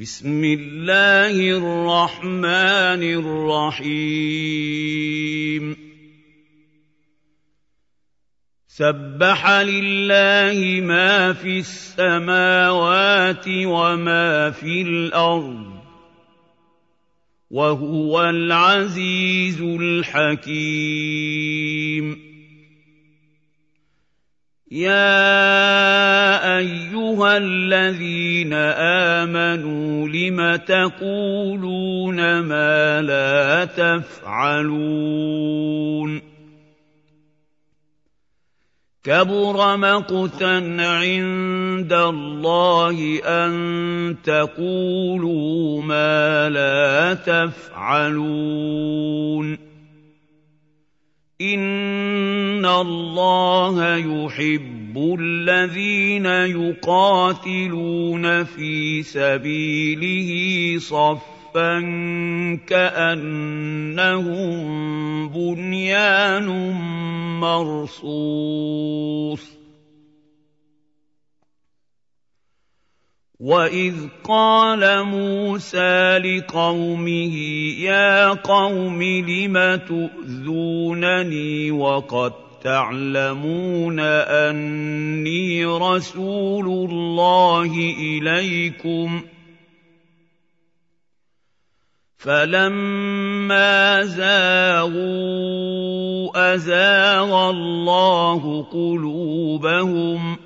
بسم الله الرحمن الرحيم. سبح لله ما في السماوات وما في الأرض وهو العزيز الحكيم. يَا أَيُّهَا الَّذِينَ آمَنُوا لِمَ تَقُولُونَ مَا لَا تَفْعَلُونَ كَبُرَ مَقْتًا عِندَ اللَّهِ أَن تَقُولُوا مَا لَا تَفْعَلُونَ إِنَّ اللَّهَ يُحِبُّ الَّذِينَ يُقَاتِلُونَ فِي سَبِيلِهِ صَفًّا كَأَنَّهُم بُنْيَانٌ مَّرْصُوصٌ. وَإِذْ قَالَ مُوسَىٰ لِقَوْمِهِ يَا قَوْمِ لِمَ تُؤْذُونَنِي وَقَد تَّعْلَمُونَ أَنِّي رَسُولُ اللَّهِ إِلَيْكُمْ ۖ. فَلَمَّا زَاغُوا أَزَاغَ اللَّهُ قُلُوبَهُمْ ۚ.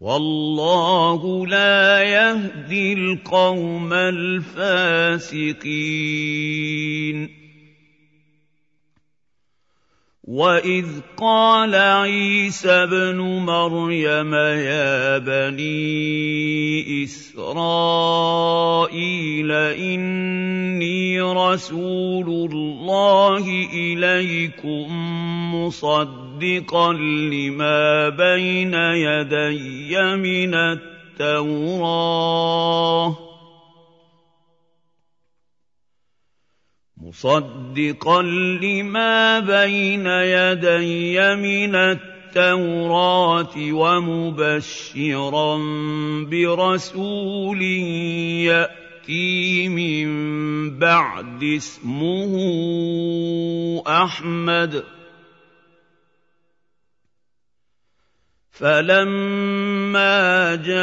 وَاللَّهُ لَا يَهْدِي الْقَوْمَ الْفَاسِقِينَ. وَإِذْ قَالَ عِيسَى ابْنُ مَرْيَمَ يَا بَنِي إِسْرَائِيلَ إِنِّي رَسُولُ اللَّهِ إِلَيْكُم مُّصَدِّقًا لِّمَا بَيْنَ يَدَيَّ مِنَ التَّوْرَاةِ مصدقا لما بين يدي من التوراة ومبشرا برسول يأتي من بعد اسمه أحمد. فَلَمَّا جَاءَهُم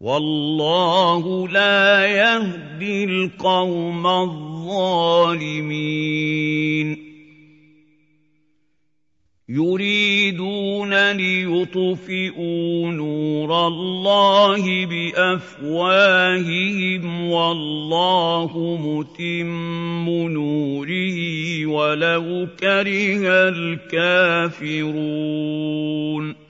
وَاللَّهُ لَا يَهْدِي الْقَوْمَ الظَّالِمِينَ. يُرِيدُونَ لِيُطْفِئُوا نُورَ اللَّهِ بِأَفْوَاهِهِمْ وَاللَّهُ مُتِمُّ نُورِهِ وَلَوْ كَرِهَ الْكَافِرُونَ.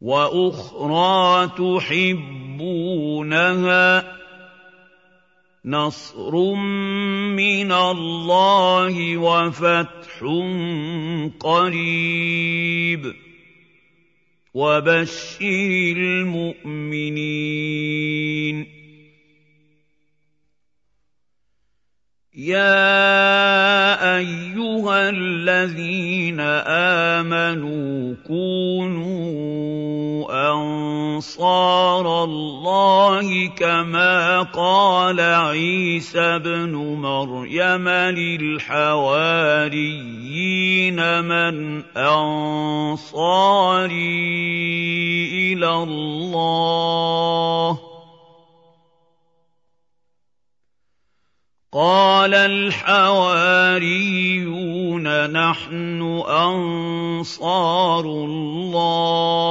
وأخرى تحبونها نصر من الله وفتح قريب وبشر المؤمنين. يَا أَنصَارَ اللَّهِ كَمَا قَالَ عِيسَى ابْنُ مَرْيَمَ لِلْحَوَارِيِّينَ مَنْ أَنصَارِي إِلَى اللَّهِ ۖ. قال الحواريون نحن أنصار الله.